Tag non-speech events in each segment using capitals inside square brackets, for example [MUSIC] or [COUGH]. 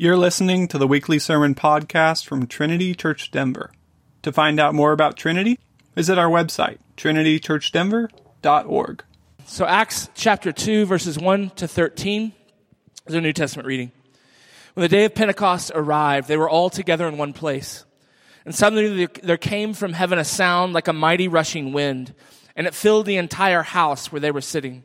You're listening to the weekly sermon podcast from Trinity Church Denver. To find out more about Trinity, visit our website, trinitychurchdenver.org. So, Acts chapter 2, verses 1 to 13 is a New Testament reading. When the day of Pentecost arrived, they were all together in one place. And suddenly there came from heaven a sound like a mighty rushing wind, and it filled the entire house where they were sitting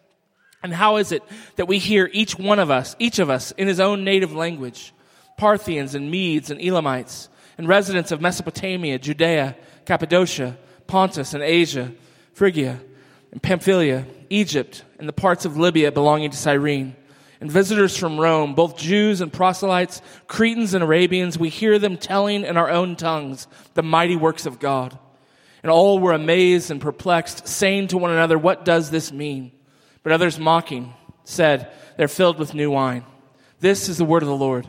And how is it that we hear each one of us, each of us, in his own native language? Parthians and Medes and Elamites, and residents of Mesopotamia, Judea, Cappadocia, Pontus and Asia, Phrygia and Pamphylia, Egypt, and the parts of Libya belonging to Cyrene, and visitors from Rome, both Jews and proselytes, Cretans and Arabians, we hear them telling in our own tongues the mighty works of God. And all were amazed and perplexed, saying to one another, What does this mean? But others mocking said, They're filled with new wine. This is the word of the Lord.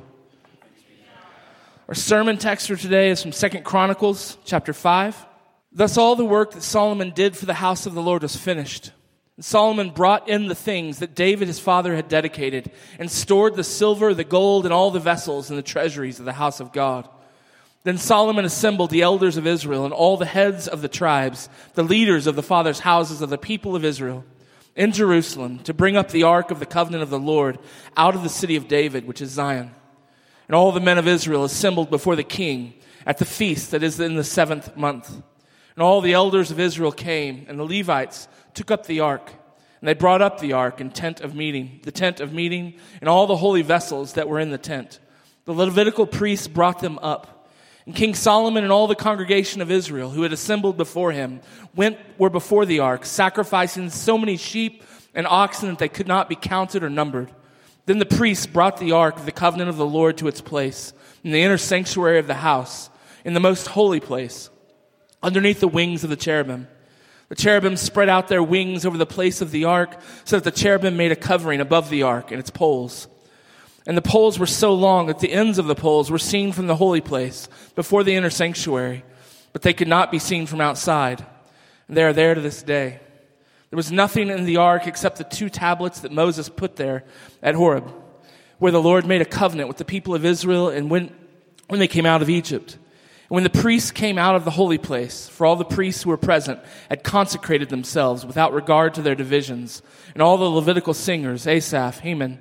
Our sermon text for today is from Second Chronicles chapter 5. Thus all the work that Solomon did for the house of the Lord was finished. And Solomon brought in the things that David his father had dedicated and stored the silver, the gold, and all the vessels in the treasuries of the house of God. Then Solomon assembled the elders of Israel and all the heads of the tribes, the leaders of the fathers' houses of the people of Israel in Jerusalem to bring up the ark of the covenant of the Lord out of the city of David, which is Zion. And all the men of Israel assembled before the king at the feast that is in the seventh month. And all the elders of Israel came, and the Levites took up the ark. And they brought up the ark and tent of meeting, the tent of meeting, and all the holy vessels that were in the tent. The Levitical priests brought them up. And King Solomon and all the congregation of Israel who had assembled before him went were before the ark, sacrificing so many sheep and oxen that they could not be counted or numbered. Then the priests brought the ark of the covenant of the Lord to its place in the inner sanctuary of the house, in the most holy place, underneath the wings of the cherubim. The cherubim spread out their wings over the place of the ark, so that the cherubim made a covering above the ark and its poles. And the poles were so long that the ends of the poles were seen from the holy place before the inner sanctuary, but they could not be seen from outside. And they are there to this day. There was nothing in the ark except the two tablets that Moses put there at Horeb, where the Lord made a covenant with the people of Israel and when, when they came out of Egypt. And when the priests came out of the holy place, for all the priests who were present had consecrated themselves without regard to their divisions, and all the Levitical singers, Asaph, Heman,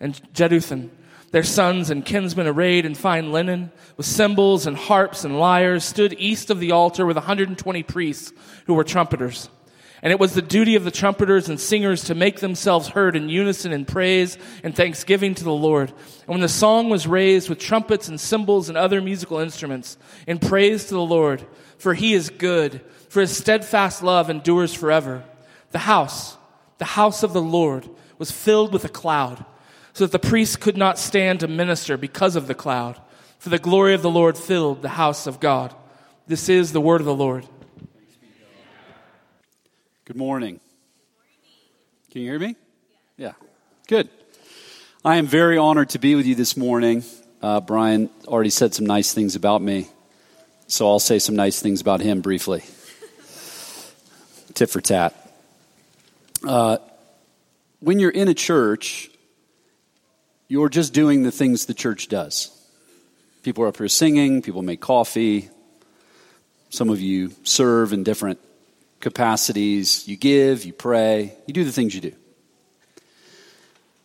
and Jeduthun, their sons and kinsmen arrayed in fine linen, with cymbals and harps and lyres, stood east of the altar with 120 priests who were trumpeters. And it was the duty of the trumpeters and singers to make themselves heard in unison in praise and thanksgiving to the Lord. And when the song was raised with trumpets and cymbals and other musical instruments, in praise to the Lord, for he is good, for his steadfast love endures forever. The house, the house of the Lord, was filled with a cloud so that the priests could not stand to minister because of the cloud. For the glory of the Lord filled the house of God. This is the word of the Lord. Good morning. Can you hear me? Yeah. Good. I am very honored to be with you this morning. Uh, Brian already said some nice things about me, so I'll say some nice things about him briefly. Tit for tat. Uh, when you're in a church, you're just doing the things the church does. People are up here singing, people make coffee. Some of you serve in different capacities. You give, you pray, you do the things you do.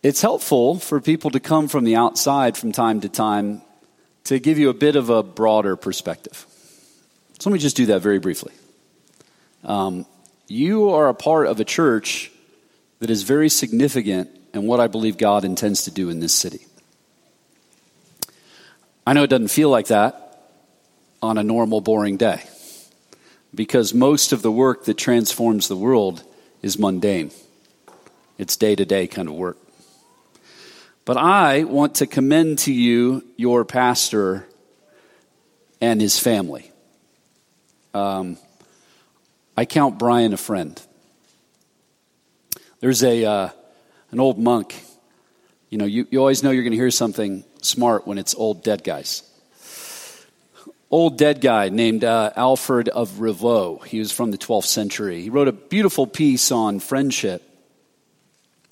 It's helpful for people to come from the outside from time to time to give you a bit of a broader perspective. So let me just do that very briefly. Um, you are a part of a church that is very significant and what I believe God intends to do in this city. I know it doesn't feel like that on a normal, boring day because most of the work that transforms the world is mundane, it's day to day kind of work. But I want to commend to you your pastor and his family. um, I count Brian a friend. There's a uh, an old monk. You know, you, you always know you're going to hear something smart when it's old dead guys. Old dead guy named uh, Aelred of Rievaulx. He was from the 12th century. He wrote a beautiful piece on friendship.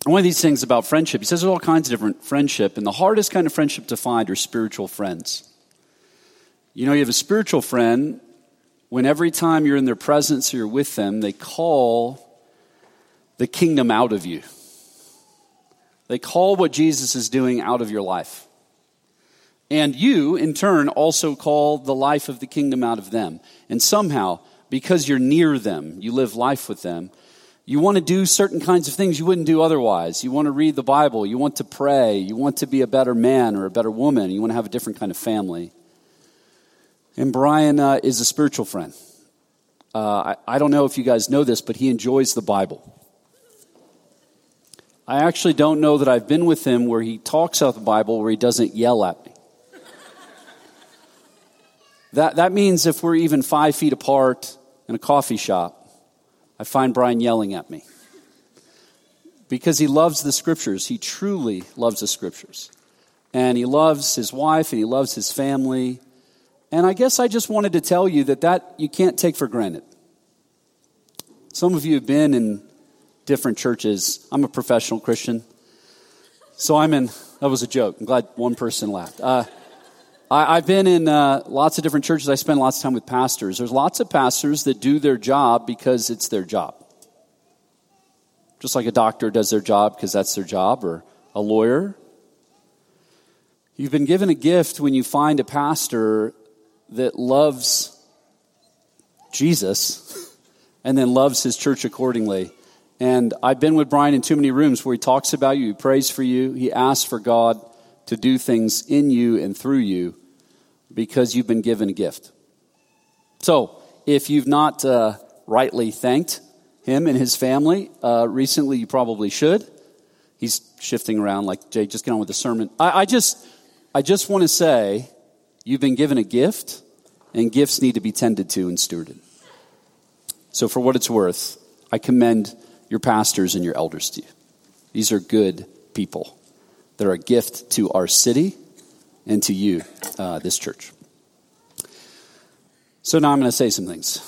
One of these things about friendship, he says there's all kinds of different friendship, and the hardest kind of friendship to find are spiritual friends. You know, you have a spiritual friend when every time you're in their presence or you're with them, they call the kingdom out of you. They call what Jesus is doing out of your life. And you, in turn, also call the life of the kingdom out of them. And somehow, because you're near them, you live life with them, you want to do certain kinds of things you wouldn't do otherwise. You want to read the Bible. You want to pray. You want to be a better man or a better woman. You want to have a different kind of family. And Brian uh, is a spiritual friend. Uh, I, I don't know if you guys know this, but he enjoys the Bible. I actually don't know that I've been with him where he talks out the Bible where he doesn't yell at me. that, that means if we're even five feet apart in a coffee shop, I find Brian yelling at me. Because he loves the scriptures. He truly loves the scriptures. And he loves his wife and he loves his family. And I guess I just wanted to tell you that that you can't take for granted. Some of you have been in different churches. I'm a professional Christian. So I'm in, that was a joke. I'm glad one person laughed. Uh, I, have been in uh, lots of different churches. I spend lots of time with pastors. There's lots of pastors that do their job because it's their job. Just like a doctor does their job because that's their job, or a lawyer. You've been given a gift when you find a pastor that loves Jesus [LAUGHS] and then loves his church accordingly. And I've been with Brian in too many rooms where he talks about you, he prays for you, he asks for God to do things in you and through you because you've been given a gift. So, if you've not uh, rightly thanked him and his family uh, recently, you probably should. He's shifting around like Jay. Just get on with the sermon. I, I just, I just want to say, you've been given a gift, and gifts need to be tended to and stewarded. So, for what it's worth, I commend your pastors and your elders to you. These are good people. that are a gift to our city and to you, uh, this church. So now I'm going to say some things.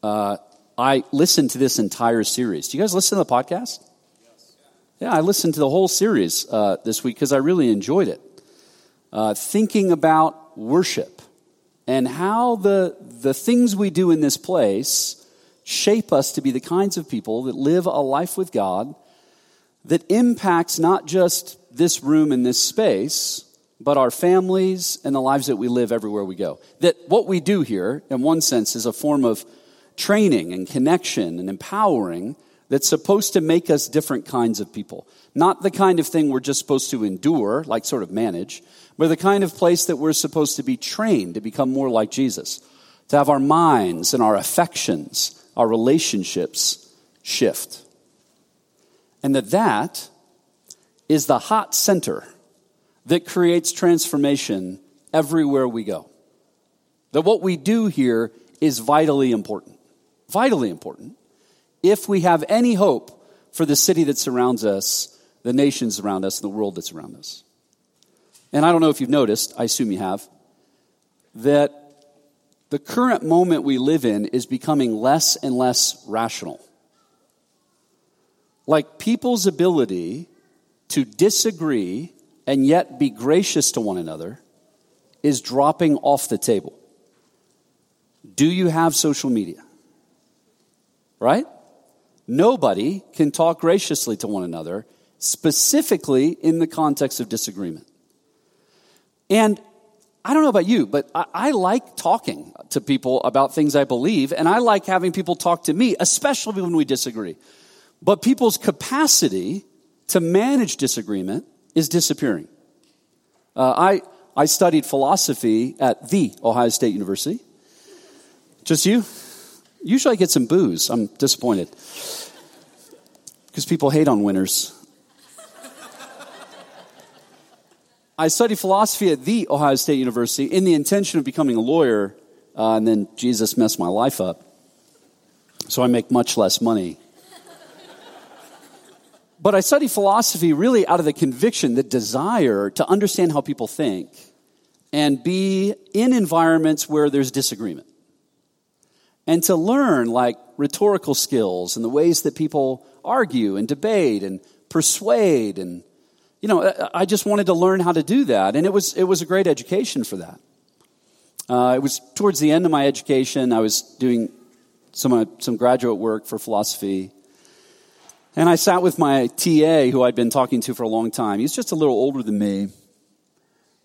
Uh, I listened to this entire series. Do you guys listen to the podcast? Yeah, I listened to the whole series uh, this week because I really enjoyed it. Uh, thinking about worship and how the, the things we do in this place shape us to be the kinds of people that live a life with God that impacts not just this room and this space, but our families and the lives that we live everywhere we go. That what we do here, in one sense, is a form of training and connection and empowering that's supposed to make us different kinds of people. Not the kind of thing we're just supposed to endure, like sort of manage, but the kind of place that we're supposed to be trained to become more like Jesus. To have our minds and our affections our relationships shift. And that that is the hot center that creates transformation everywhere we go. That what we do here is vitally important. Vitally important. If we have any hope for the city that surrounds us, the nations around us, and the world that's around us. And I don't know if you've noticed, I assume you have, that the current moment we live in is becoming less and less rational. Like people's ability to disagree and yet be gracious to one another is dropping off the table. Do you have social media? Right? Nobody can talk graciously to one another, specifically in the context of disagreement. And I don't know about you, but I, I, like talking to people about things I believe, and I like having people talk to me, especially when we disagree. But people's capacity to manage disagreement is disappearing. Uh, I, I studied philosophy at the Ohio State University. Just you? Usually I get some boos. I'm disappointed. Because people hate on winners. I studied philosophy at the Ohio State University in the intention of becoming a lawyer, uh, and then Jesus messed my life up. So I make much less money. but I study philosophy really out of the conviction, the desire to understand how people think and be in environments where there's disagreement. And to learn like rhetorical skills and the ways that people argue and debate and persuade and you know i just wanted to learn how to do that and it was it was a great education for that. Uh, it was towards the end of my education i was doing some uh, some graduate work for philosophy. And i sat with my ta who i'd been talking to for a long time. He's just a little older than me.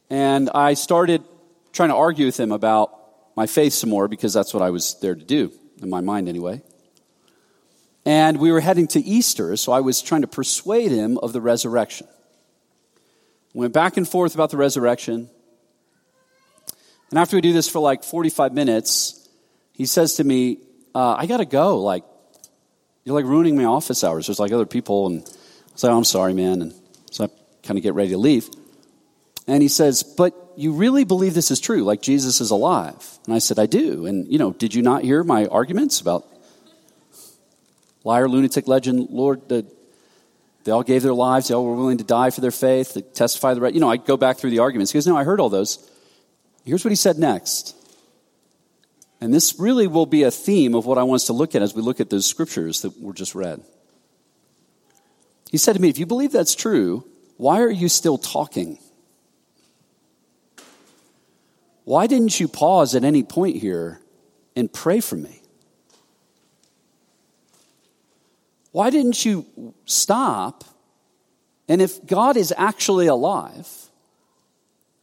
And i started trying to argue with him about my faith some more because that's what i was there to do in my mind anyway. And we were heading to Easter, so I was trying to persuade him of the resurrection. Went back and forth about the resurrection. And after we do this for like 45 minutes, he says to me, uh, I gotta go. Like, you're like ruining my office hours. There's like other people. And I was like, oh, I'm sorry, man. And so I kind of get ready to leave. And he says, But you really believe this is true? Like Jesus is alive? And I said, I do. And, you know, did you not hear my arguments about liar, lunatic, legend, Lord, the, they all gave their lives. They all were willing to die for their faith, to testify the right. You know, I go back through the arguments. He goes, No, I heard all those. Here's what he said next. And this really will be a theme of what I want us to look at as we look at those scriptures that were just read. He said to me, If you believe that's true, why are you still talking? Why didn't you pause at any point here and pray for me? Why didn't you stop? And if God is actually alive,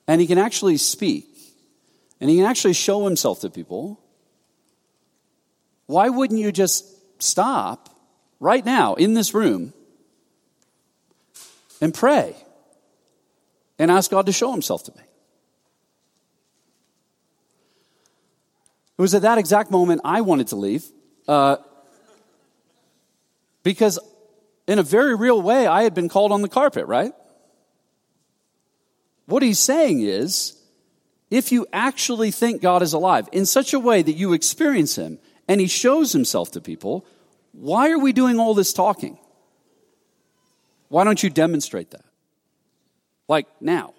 and he can actually speak, and he can actually show himself to people, why wouldn't you just stop right now in this room and pray and ask God to show himself to me? It was at that exact moment I wanted to leave. Uh, because in a very real way, I had been called on the carpet, right? What he's saying is, if you actually think God is alive in such a way that you experience him and he shows himself to people, why are we doing all this talking? Why don't you demonstrate that? Like now.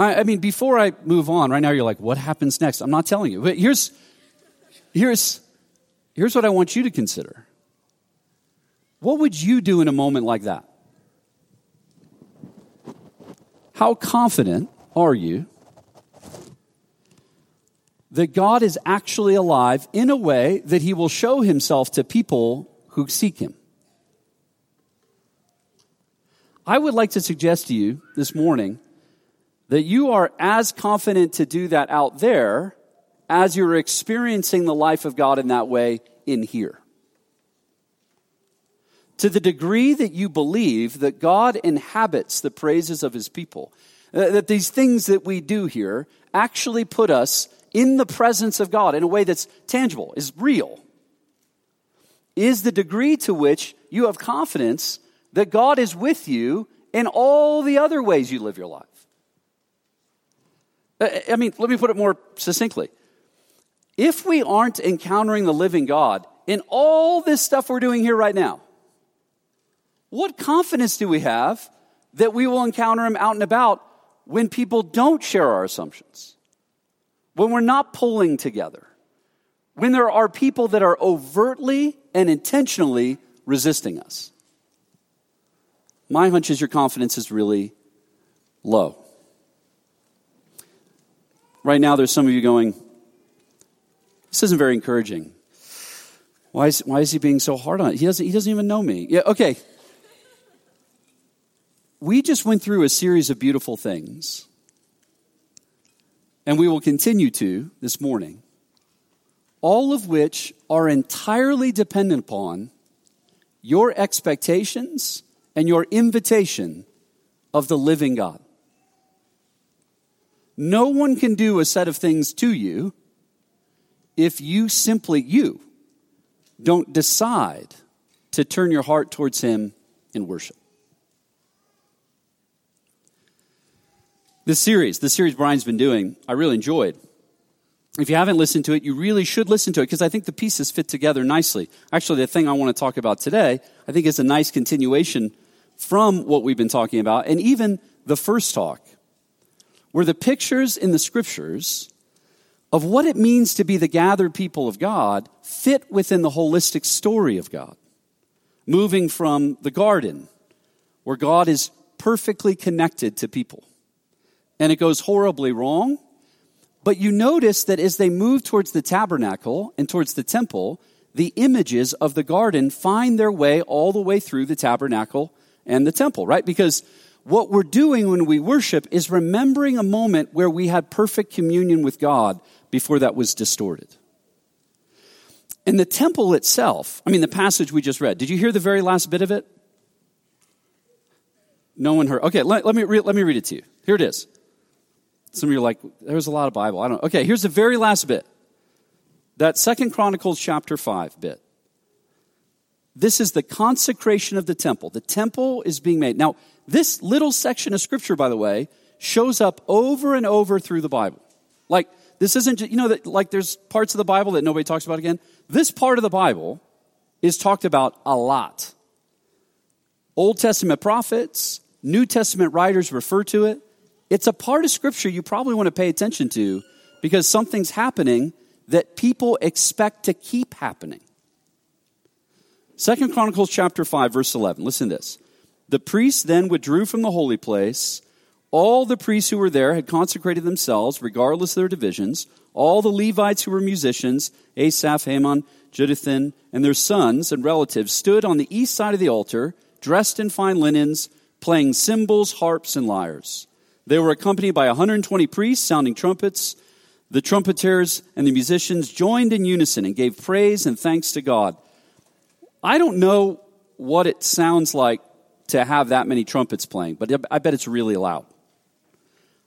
I, I mean, before I move on, right now you're like, what happens next? I'm not telling you. But here's, here's, Here's what I want you to consider. What would you do in a moment like that? How confident are you that God is actually alive in a way that he will show himself to people who seek him? I would like to suggest to you this morning that you are as confident to do that out there as you're experiencing the life of God in that way in here. To the degree that you believe that God inhabits the praises of his people, uh, that these things that we do here actually put us in the presence of God in a way that's tangible, is real, is the degree to which you have confidence that God is with you in all the other ways you live your life. Uh, I mean, let me put it more succinctly. If we aren't encountering the living God in all this stuff we're doing here right now, what confidence do we have that we will encounter him out and about when people don't share our assumptions? When we're not pulling together? When there are people that are overtly and intentionally resisting us? My hunch is your confidence is really low. Right now, there's some of you going, this isn't very encouraging. Why is, why is he being so hard on it? He doesn't, he doesn't even know me. Yeah, okay. We just went through a series of beautiful things, and we will continue to this morning, all of which are entirely dependent upon your expectations and your invitation of the living God. No one can do a set of things to you if you simply, you, don't decide to turn your heart towards Him in worship. This series, the series Brian's been doing, I really enjoyed. If you haven't listened to it, you really should listen to it because I think the pieces fit together nicely. Actually, the thing I want to talk about today, I think is a nice continuation from what we've been talking about and even the first talk, where the pictures in the scriptures of what it means to be the gathered people of God fit within the holistic story of God. Moving from the garden, where God is perfectly connected to people, and it goes horribly wrong. But you notice that as they move towards the tabernacle and towards the temple, the images of the garden find their way all the way through the tabernacle and the temple, right? Because what we're doing when we worship is remembering a moment where we had perfect communion with God before that was distorted. And the temple itself, I mean, the passage we just read, did you hear the very last bit of it? No one heard. Okay, let, let me, re- let me read it to you. Here it is. Some of you are like, there's a lot of Bible. I don't. Okay, here's the very last bit. That Second Chronicles chapter 5 bit. This is the consecration of the temple. The temple is being made. Now, this little section of scripture, by the way, shows up over and over through the Bible. Like, this isn't, just, you know, that like there's parts of the Bible that nobody talks about again. This part of the Bible is talked about a lot. Old Testament prophets, New Testament writers refer to it. It's a part of scripture you probably want to pay attention to because something's happening that people expect to keep happening. Second Chronicles chapter 5 verse 11. Listen to this. The priests then withdrew from the holy place all the priests who were there had consecrated themselves, regardless of their divisions. All the Levites who were musicians, Asaph, Heman, Jeduthun, and their sons and relatives, stood on the east side of the altar, dressed in fine linens, playing cymbals, harps, and lyres. They were accompanied by 120 priests sounding trumpets. The trumpeters and the musicians joined in unison and gave praise and thanks to God. I don't know what it sounds like to have that many trumpets playing, but I bet it's really loud.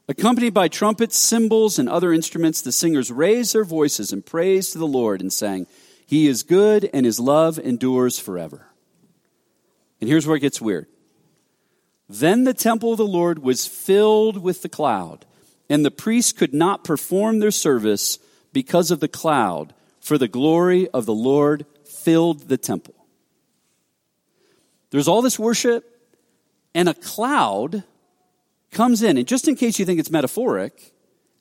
Accompanied by trumpets, cymbals, and other instruments, the singers raised their voices in praise to the Lord and sang, He is good and His love endures forever. And here's where it gets weird. Then the temple of the Lord was filled with the cloud, and the priests could not perform their service because of the cloud, for the glory of the Lord filled the temple. There's all this worship, and a cloud comes in. And just in case you think it's metaphoric,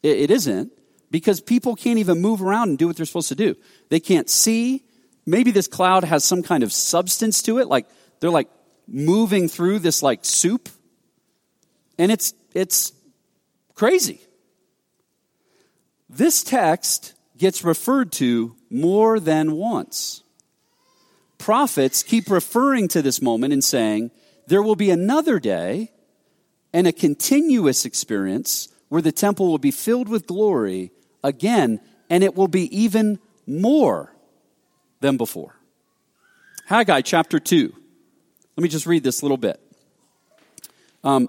it, it isn't, because people can't even move around and do what they're supposed to do. They can't see. Maybe this cloud has some kind of substance to it, like they're like moving through this like soup. And it's it's crazy. This text gets referred to more than once. Prophets keep referring to this moment and saying, there will be another day and a continuous experience where the temple will be filled with glory again, and it will be even more than before. Haggai chapter 2. Let me just read this little bit. Um,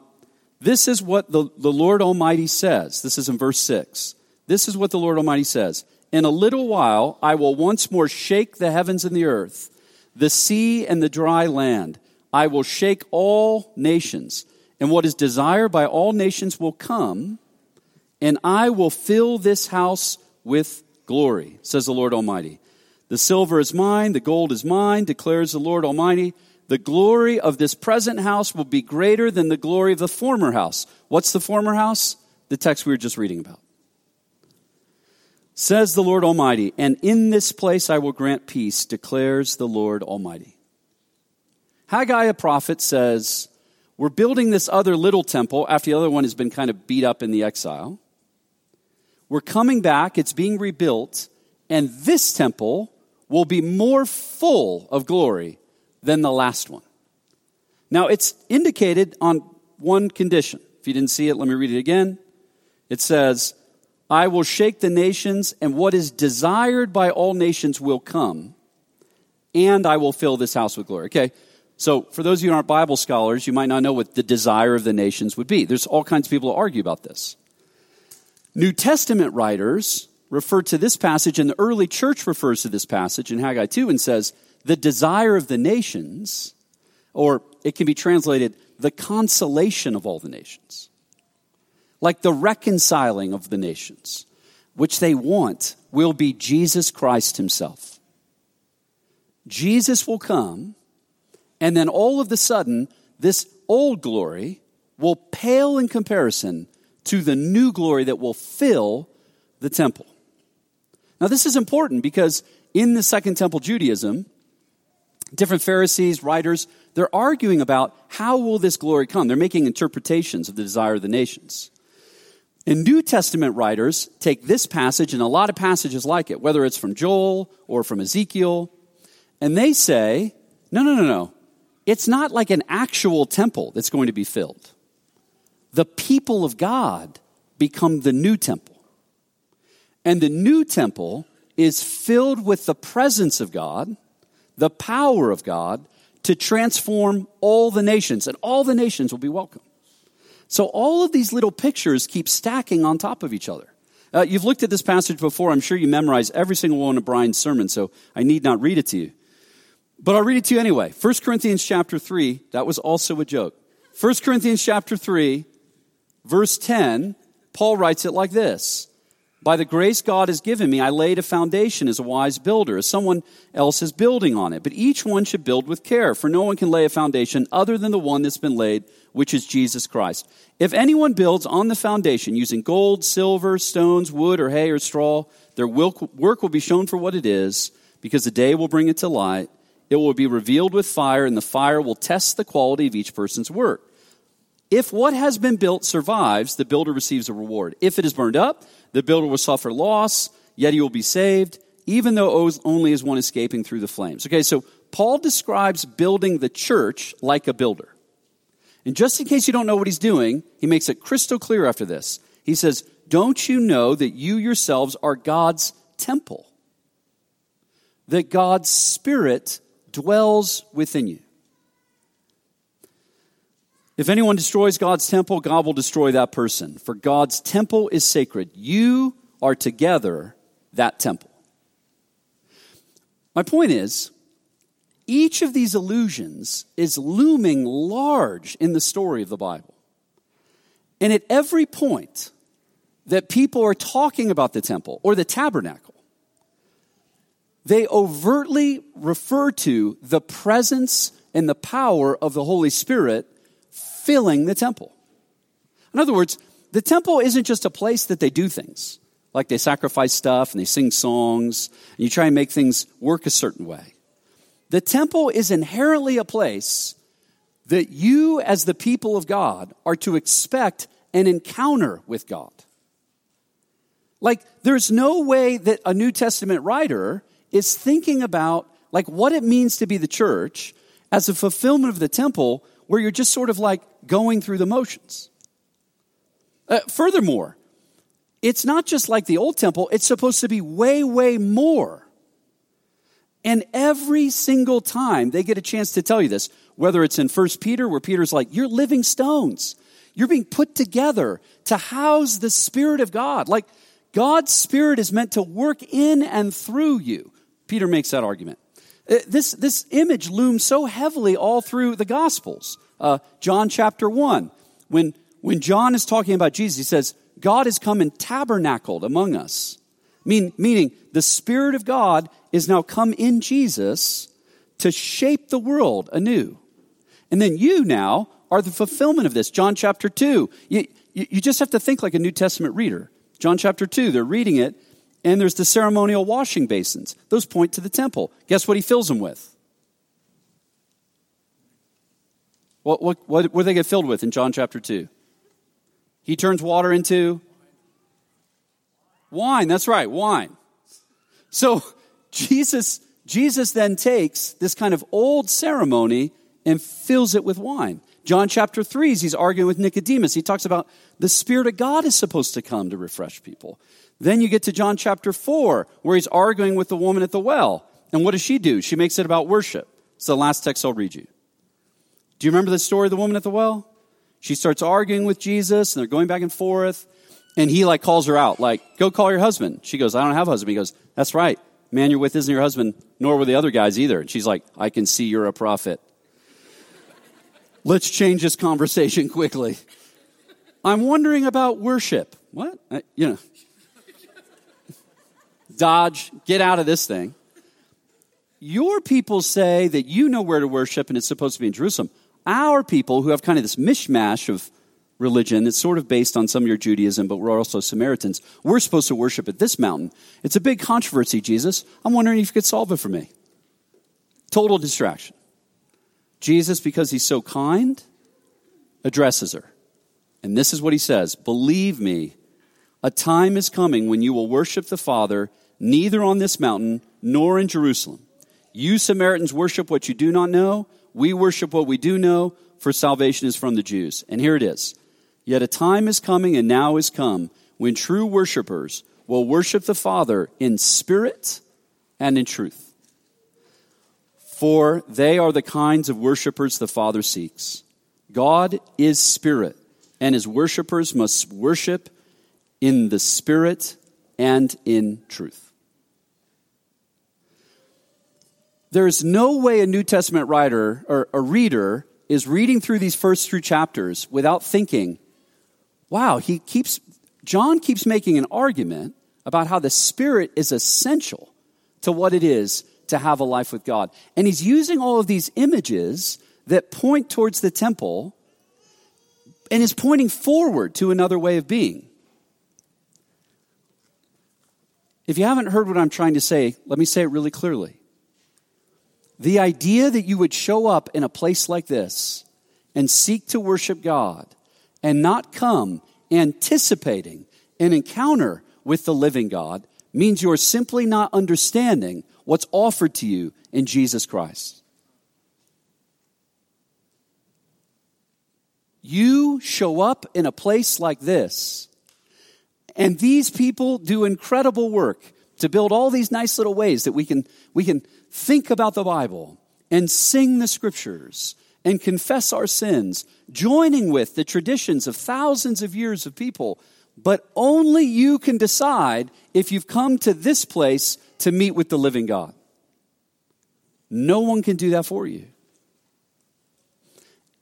this is what the, the Lord Almighty says. This is in verse 6. This is what the Lord Almighty says. In a little while, I will once more shake the heavens and the earth, the sea and the dry land. I will shake all nations and what is desired by all nations will come, and I will fill this house with glory, says the Lord Almighty. The silver is mine, the gold is mine, declares the Lord Almighty. The glory of this present house will be greater than the glory of the former house. What's the former house? The text we were just reading about. Says the Lord Almighty, and in this place I will grant peace, declares the Lord Almighty. Haggai, a prophet, says, we're building this other little temple after the other one has been kind of beat up in the exile. We're coming back, it's being rebuilt, and this temple will be more full of glory than the last one. Now, it's indicated on one condition. If you didn't see it, let me read it again. It says, I will shake the nations, and what is desired by all nations will come, and I will fill this house with glory. Okay, so, for those of you who aren't Bible scholars, you might not know what the desire of the nations would be. There's all kinds of people who argue about this. New Testament writers refer to this passage, and the early church refers to this passage in Haggai 2 and says, the desire of the nations, or it can be translated, the consolation of all the nations. Like the reconciling of the nations. which they want, will be Jesus Christ himself. Jesus will come, and then all of a sudden, this old glory will pale in comparison to the new glory that will fill the temple. Now, this is important because in the Second Temple Judaism, different Pharisees, writers, they're arguing about how will this glory come. They're making interpretations of the desire of the nations. And New Testament writers take this passage and a lot of passages like it, whether it's from Joel or from Ezekiel, and they say, no, no, no, no. It's not like an actual temple that's going to be filled. The people of God become the new temple. And the new temple is filled with the presence of God, the power of God, to transform all the nations, and all the nations will be welcome. So all of these little pictures keep stacking on top of each other. Uh, you've looked at this passage before. I'm sure you memorize every single one of Brian's sermons, so I need not read it to you. But I'll read it to you anyway. 1 Corinthians chapter 3, that was also a joke. 1 Corinthians chapter 3, verse 10, Paul writes it like this by the grace God has given me, I laid a foundation as a wise builder, as someone else is building on it. But each one should build with care, for no one can lay a foundation other than the one that's been laid, which is Jesus Christ. If anyone builds on the foundation using gold, silver, stones, wood, or hay or straw, their work will be shown for what it is, because the day will bring it to light. It will be revealed with fire, and the fire will test the quality of each person's work. If what has been built survives, the builder receives a reward. If it is burned up, the builder will suffer loss, yet he will be saved, even though only as one escaping through the flames. Okay, so Paul describes building the church like a builder. And just in case you don't know what he's doing, he makes it crystal clear after this. He says, Don't you know that you yourselves are God's temple? That God's Spirit dwells within you. If anyone destroys God's temple, God will destroy that person. For God's temple is sacred. You are together that temple. My point is, each of these illusions is looming large in the story of the Bible. And at every point that people are talking about the temple or the tabernacle, they overtly refer to the presence and the power of the Holy Spirit filling the temple. In other words, the temple isn't just a place that they do things, like they sacrifice stuff and they sing songs, and you try and make things work a certain way. The temple is inherently a place that you, as the people of God, are to expect an encounter with God. Like, there's no way that a New Testament writer is thinking about like what it means to be the church as a fulfillment of the temple where you're just sort of like going through the motions. Uh, furthermore, it's not just like the old temple, it's supposed to be way, way more. And every single time they get a chance to tell you this, whether it's in First Peter, where Peter's like, You're living stones. You're being put together to house the Spirit of God. Like, God's Spirit is meant to work in and through you. Peter makes that argument. Uh, this, this image looms so heavily all through the Gospels. Uh, John chapter 1, when, when John is talking about Jesus, he says, God has come and tabernacled among us. Mean, meaning, the Spirit of God is now come in Jesus to shape the world anew. And then you now are the fulfillment of this. John chapter 2. You, you, you just have to think like a New Testament reader. John chapter 2, they're reading it, and there's the ceremonial washing basins. Those point to the temple. Guess what he fills them with? What, what, what, what do they get filled with in John chapter 2? He turns water into wine. That's right, wine. So Jesus, Jesus then takes this kind of old ceremony and fills it with wine. John chapter 3, he's arguing with Nicodemus. He talks about the Spirit of God is supposed to come to refresh people. Then you get to John chapter 4, where he's arguing with the woman at the well. And what does she do? She makes it about worship. It's the last text I'll read you. Do you remember the story of the woman at the well? She starts arguing with Jesus, and they're going back and forth. And he like calls her out, like, go call your husband. She goes, I don't have a husband. He goes, that's right. Man you're with isn't your husband, nor were the other guys either. And she's like, I can see you're a prophet. Let's change this conversation quickly. I'm wondering about worship. What? I, you know. dodge, get out of this thing. Your people say that you know where to worship and it's supposed to be in Jerusalem. Our people, who have kind of this mishmash of religion, it's sort of based on some of your Judaism, but we're also Samaritans, we're supposed to worship at this mountain. It's a big controversy, Jesus. I'm wondering if you could solve it for me. Total distraction. Jesus, because he's so kind, addresses her. And this is what he says Believe me, a time is coming when you will worship the Father neither on this mountain nor in Jerusalem. You Samaritans worship what you do not know. We worship what we do know, for salvation is from the Jews. And here it is. Yet a time is coming and now is come when true worshipers will worship the Father in spirit and in truth. For they are the kinds of worshipers the Father seeks. God is spirit, and his worshipers must worship in the spirit and in truth. There's no way a New Testament writer or a reader is reading through these first three chapters without thinking, wow, he keeps, John keeps making an argument about how the Spirit is essential to what it is to have a life with God. And he's using all of these images that point towards the temple and is pointing forward to another way of being. If you haven't heard what I'm trying to say, let me say it really clearly. The idea that you would show up in a place like this and seek to worship God and not come anticipating an encounter with the living God means you're simply not understanding what's offered to you in Jesus Christ. You show up in a place like this, and these people do incredible work to build all these nice little ways that we can, we can think about the Bible and sing the scriptures and confess our sins, joining with the traditions of thousands of years of people. But only you can decide if you've come to this place to meet with the living God. No one can do that for you.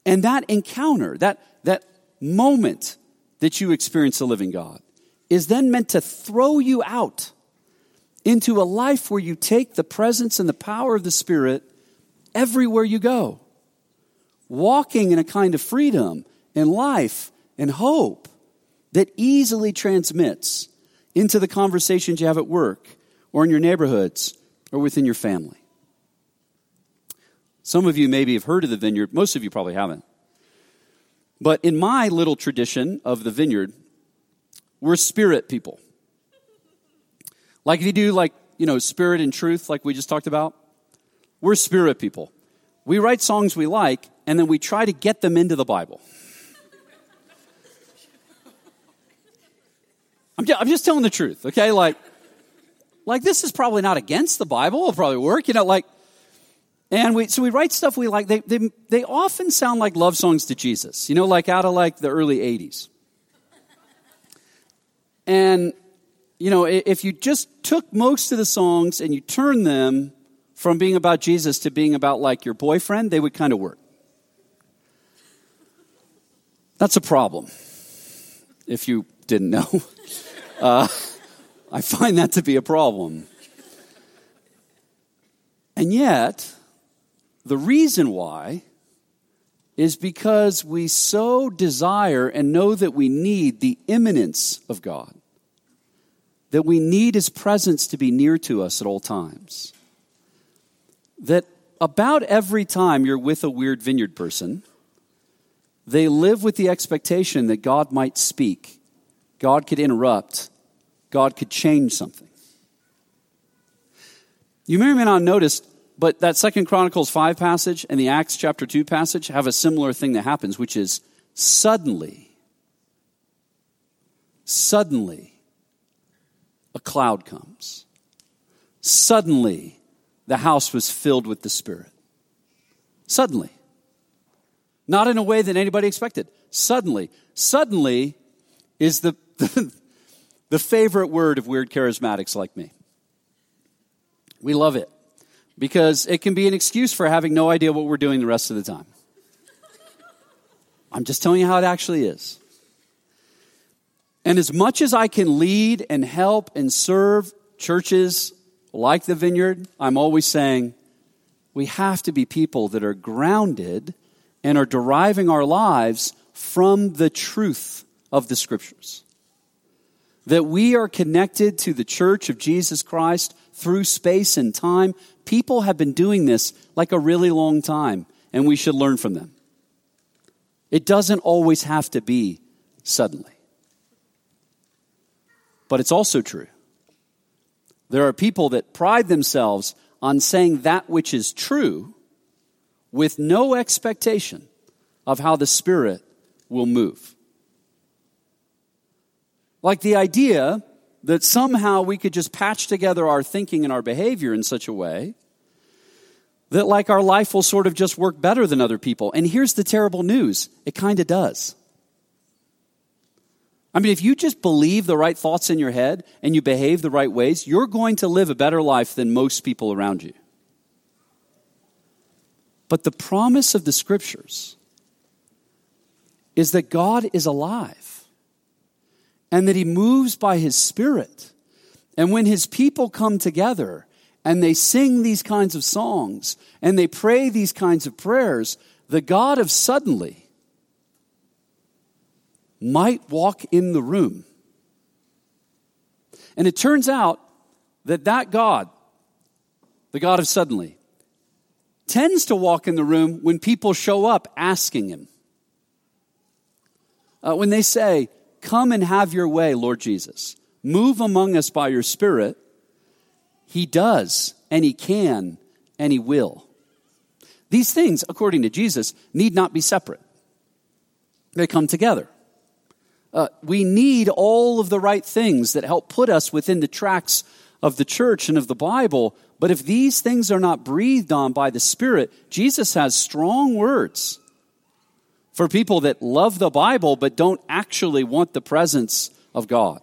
And that encounter, that, that moment that you experience the living God, is then meant to throw you out into a life where you take the presence and the power of the Spirit everywhere you go, walking in a kind of freedom and life and hope that easily transmits into the conversations you have at work or in your neighborhoods or within your family. Some of you maybe have heard of the vineyard, most of you probably haven't. But in my little tradition of the vineyard, we're spirit people. Like if you do like, you know, spirit and truth, like we just talked about, we're spirit people. We write songs we like, and then we try to get them into the Bible. I'm just, I'm just telling the truth, okay? Like, like this is probably not against the Bible. It'll probably work, you know, like, and we, so we write stuff we like. They, they, they often sound like love songs to Jesus, you know, like out of like the early 80s. And you know, if you just took most of the songs and you turned them from being about Jesus to being about like your boyfriend, they would kind of work. That's a problem, if you didn't know. [LAUGHS] Uh, [LAUGHS] I find that to be a problem. And yet, the reason why is because we so desire and know that we need the immanence of God that we need His presence to be near to us at all times. That about every time you're with a weird vineyard person, they live with the expectation that God might speak, God could interrupt, God could change something. You may or may not have noticed, but that Second Chronicles 5 passage and the Acts chapter 2 passage have a similar thing that happens, which is suddenly, suddenly, a cloud comes. Suddenly, the house was filled with the Spirit. Suddenly. Not in a way that anybody expected. Suddenly. Suddenly is the, [LAUGHS] the, the favorite word of weird charismatics like me. We love it because it can be an excuse for having no idea what we're doing the rest of the time. I'm just telling you how it actually is. And as much as I can lead and help and serve churches like the vineyard, I'm always saying we have to be people that are grounded and are deriving our lives from the truth of the scriptures. That we are connected to the church of Jesus Christ through space and time. People have been doing this like a really long time, and we should learn from them. It doesn't always have to be suddenly. But it's also true. There are people that pride themselves on saying that which is true with no expectation of how the Spirit will move. Like the idea that somehow we could just patch together our thinking and our behavior in such a way that like our life will sort of just work better than other people. And here's the terrible news. It kind of does. I mean, if you just believe the right thoughts in your head and you behave the right ways, you're going to live a better life than most people around you. But the promise of the scriptures is that God is alive and that he moves by his spirit. And when his people come together and they sing these kinds of songs and they pray these kinds of prayers, the God of suddenly might walk in the room. And it turns out that that God, the God of suddenly, tends to walk in the room when people show up asking him. Uh, when they say, Come and have your way, Lord Jesus, move among us by your Spirit, he does, and he can, and he will. These things, according to Jesus, need not be separate, they come together. Uh, we need all of the right things that help put us within the tracks of the church and of the Bible. But if these things are not breathed on by the Spirit, Jesus has strong words for people that love the Bible but don't actually want the presence of God.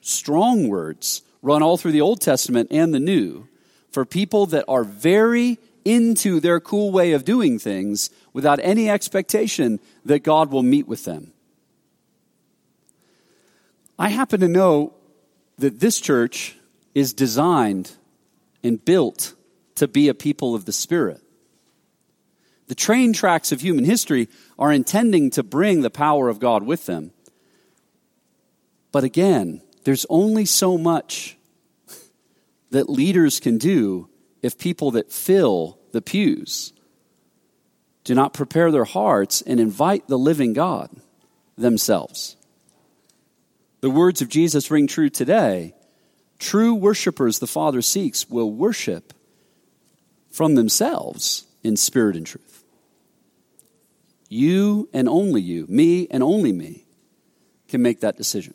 Strong words run all through the Old Testament and the New for people that are very into their cool way of doing things without any expectation that God will meet with them. I happen to know that this church is designed and built to be a people of the Spirit. The train tracks of human history are intending to bring the power of God with them. But again, there's only so much that leaders can do if people that fill the pews do not prepare their hearts and invite the living God themselves. The words of Jesus ring true today. True worshipers the Father seeks will worship from themselves in spirit and truth. You and only you, me and only me, can make that decision.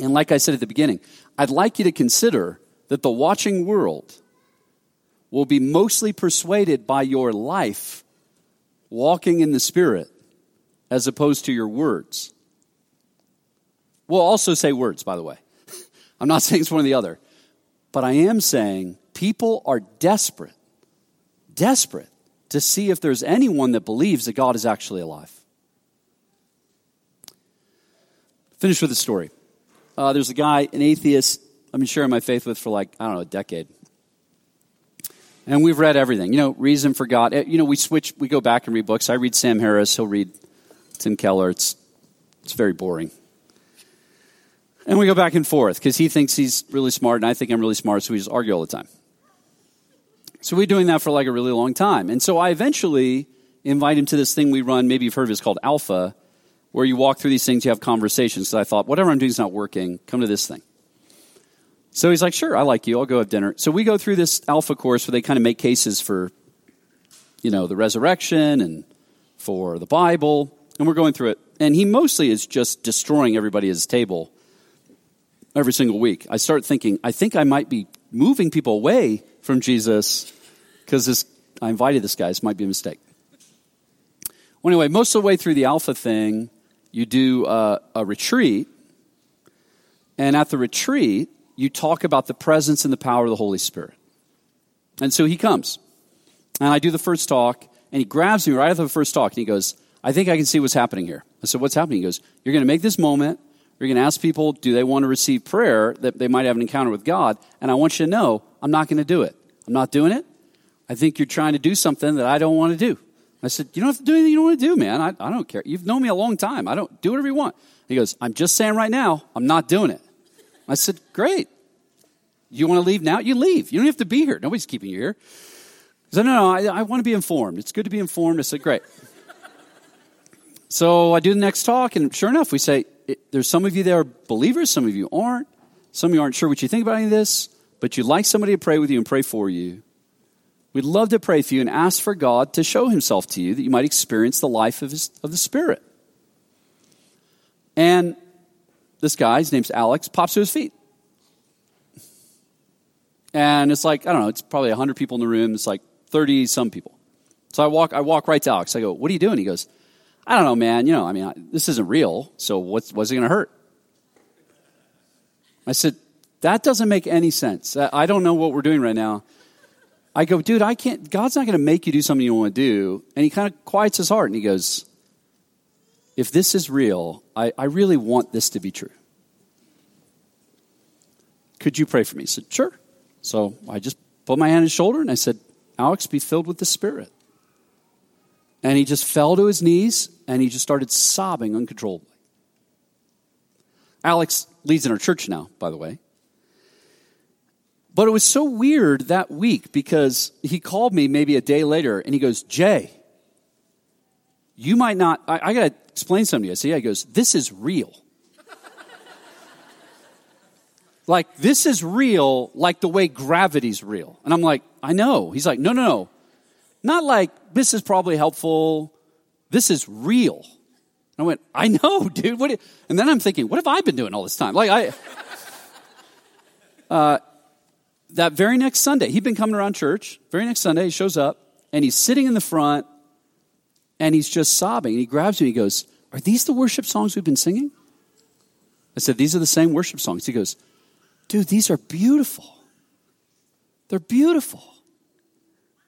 And like I said at the beginning, I'd like you to consider that the watching world will be mostly persuaded by your life walking in the Spirit as opposed to your words. We'll also say words, by the way. [LAUGHS] I'm not saying it's one or the other. But I am saying people are desperate, desperate to see if there's anyone that believes that God is actually alive. Finish with a story. Uh, there's a guy, an atheist, I've been sharing my faith with for like, I don't know, a decade. And we've read everything. You know, Reason for God. Eh, you know, we switch, we go back and read books. I read Sam Harris, he'll read Tim Keller. It's, it's very boring. And we go back and forth because he thinks he's really smart and I think I'm really smart, so we just argue all the time. So we're doing that for like a really long time. And so I eventually invite him to this thing we run, maybe you've heard of it, it's called Alpha, where you walk through these things, you have conversations. So I thought, whatever I'm doing is not working, come to this thing. So he's like, sure, I like you, I'll go have dinner. So we go through this Alpha course where they kind of make cases for, you know, the resurrection and for the Bible, and we're going through it. And he mostly is just destroying everybody at his table every single week. I start thinking, I think I might be moving people away from Jesus because this, I invited this guy. This might be a mistake. Well, anyway, most of the way through the Alpha thing, you do a, a retreat. And at the retreat, you talk about the presence and the power of the Holy Spirit. And so he comes. And I do the first talk, and he grabs me right after the first talk, and he goes, I think I can see what's happening here. I said, What's happening? He goes, You're going to make this moment You're going to ask people, do they want to receive prayer that they might have an encounter with God? And I want you to know, I'm not going to do it. I'm not doing it. I think you're trying to do something that I don't want to do. I said, You don't have to do anything you don't want to do, man. I, I don't care. You've known me a long time. I don't do whatever you want. He goes, I'm just saying right now, I'm not doing it. I said, Great. You want to leave now? You leave. You don't have to be here. Nobody's keeping you here. He said, No, no, I, I want to be informed. It's good to be informed. I said, Great. So I do the next talk, and sure enough, we say, There's some of you that are believers, some of you aren't. Some of you aren't sure what you think about any of this, but you'd like somebody to pray with you and pray for you. We'd love to pray for you and ask for God to show himself to you that you might experience the life of, his, of the Spirit. And this guy, his name's Alex, pops to his feet. And it's like, I don't know, it's probably 100 people in the room. It's like 30 some people. So I walk, I walk right to Alex. I go, What are you doing? He goes, I don't know, man. You know, I mean, I, this isn't real. So what's, what's it going to hurt? I said, That doesn't make any sense. I don't know what we're doing right now. I go, dude, I can't, God's not going to make you do something you don't want to do. And he kind of quiets his heart and he goes, if this is real, I, I really want this to be true. Could you pray for me? He said, sure. So I just put my hand on his shoulder and I said, Alex, be filled with the Spirit. And he just fell to his knees and he just started sobbing uncontrollably. Alex leads in our church now, by the way. But it was so weird that week because he called me maybe a day later and he goes, Jay, you might not, I, I got to explain something to you. I yeah, he goes, this is real. [LAUGHS] like, this is real like the way gravity's real. And I'm like, I know. He's like, no, no, no. Not like, this is probably helpful. This is real. And I went, I know, [LAUGHS] dude. What? And then I'm thinking, what have I been doing all this time? Like, I, [LAUGHS] uh, that very next Sunday, he'd been coming around church. Very next Sunday, he shows up and he's sitting in the front and he's just sobbing. And he grabs me and he goes, Are these the worship songs we've been singing? I said, These are the same worship songs. He goes, Dude, these are beautiful. They're beautiful.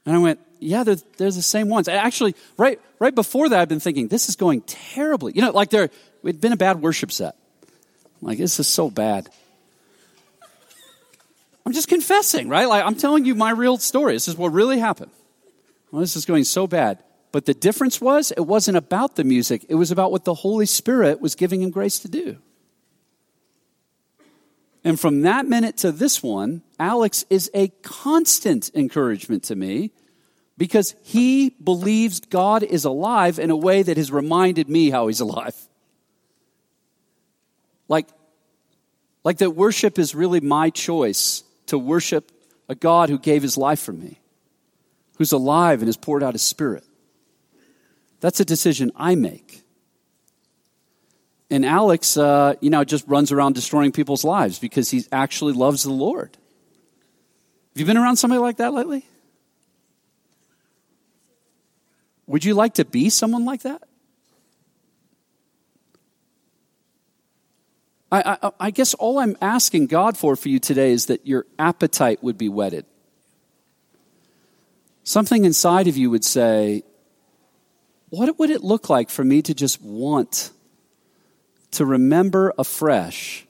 And I went, Yeah, they're, they're the same ones. Actually, right, right before that, I've been thinking, This is going terribly. You know, like there, it'd been a bad worship set. Like, this is so bad. I'm just confessing, right? Like I'm telling you my real story. This is what really happened. Well, this is going so bad. But the difference was it wasn't about the music, it was about what the Holy Spirit was giving him grace to do. And from that minute to this one, Alex is a constant encouragement to me because he believes God is alive in a way that has reminded me how he's alive. Like, like that worship is really my choice to worship a God who gave his life for me, who's alive and has poured out his spirit. That's a decision I make. And Alex, uh, you know, just runs around destroying people's lives because he actually loves the Lord. Have you been around somebody like that lately? Would you like to be someone like that? I, I, I, guess all I'm asking God for for you today is that your appetite would be whetted. Something inside of you would say, What would it look like for me to just want to remember afresh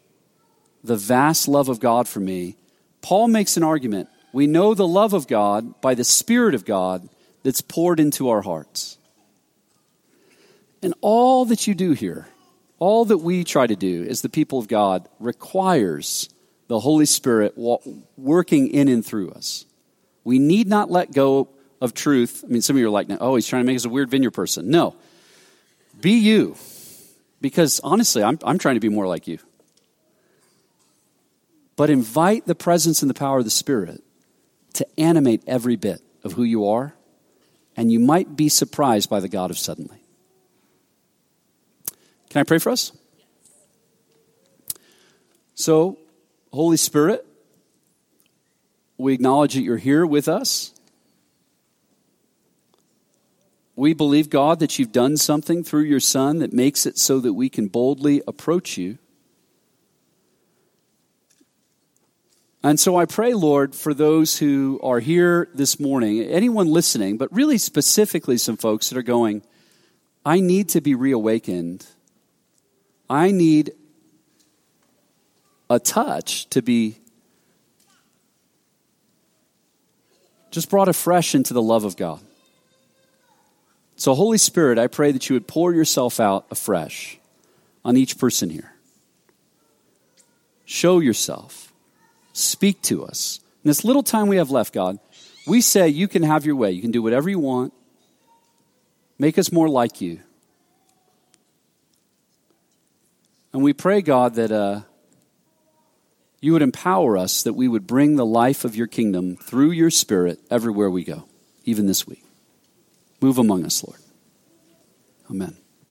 the vast love of God for me? Paul makes an argument. We know the love of God by the Spirit of God that's poured into our hearts. And all that you do here, all that we try to do as the people of God requires the Holy Spirit working in and through us. We need not let go of truth. I mean, some of you are like, oh, he's trying to make us a weird vineyard person. No. Be you. Because honestly, I'm, I'm trying to be more like you. But invite the presence and the power of the Spirit to animate every bit of who you are, and you might be surprised by the God of suddenly. Can I pray for us? So, Holy Spirit, we acknowledge that you're here with us. We believe, God, that you've done something through your Son that makes it so that we can boldly approach you. And so I pray, Lord, for those who are here this morning, anyone listening, but really specifically some folks that are going, I need to be reawakened I need a touch to be just brought afresh into the love of God. So, Holy Spirit, I pray that you would pour yourself out afresh on each person here. Show yourself. Speak to us. In this little time we have left, God, we say you can have your way. You can do whatever you want. Make us more like you. And we pray, God, that uh, you would empower us, that we would bring the life of your kingdom through your Spirit everywhere we go, even this week. Move among us, Lord. Amen.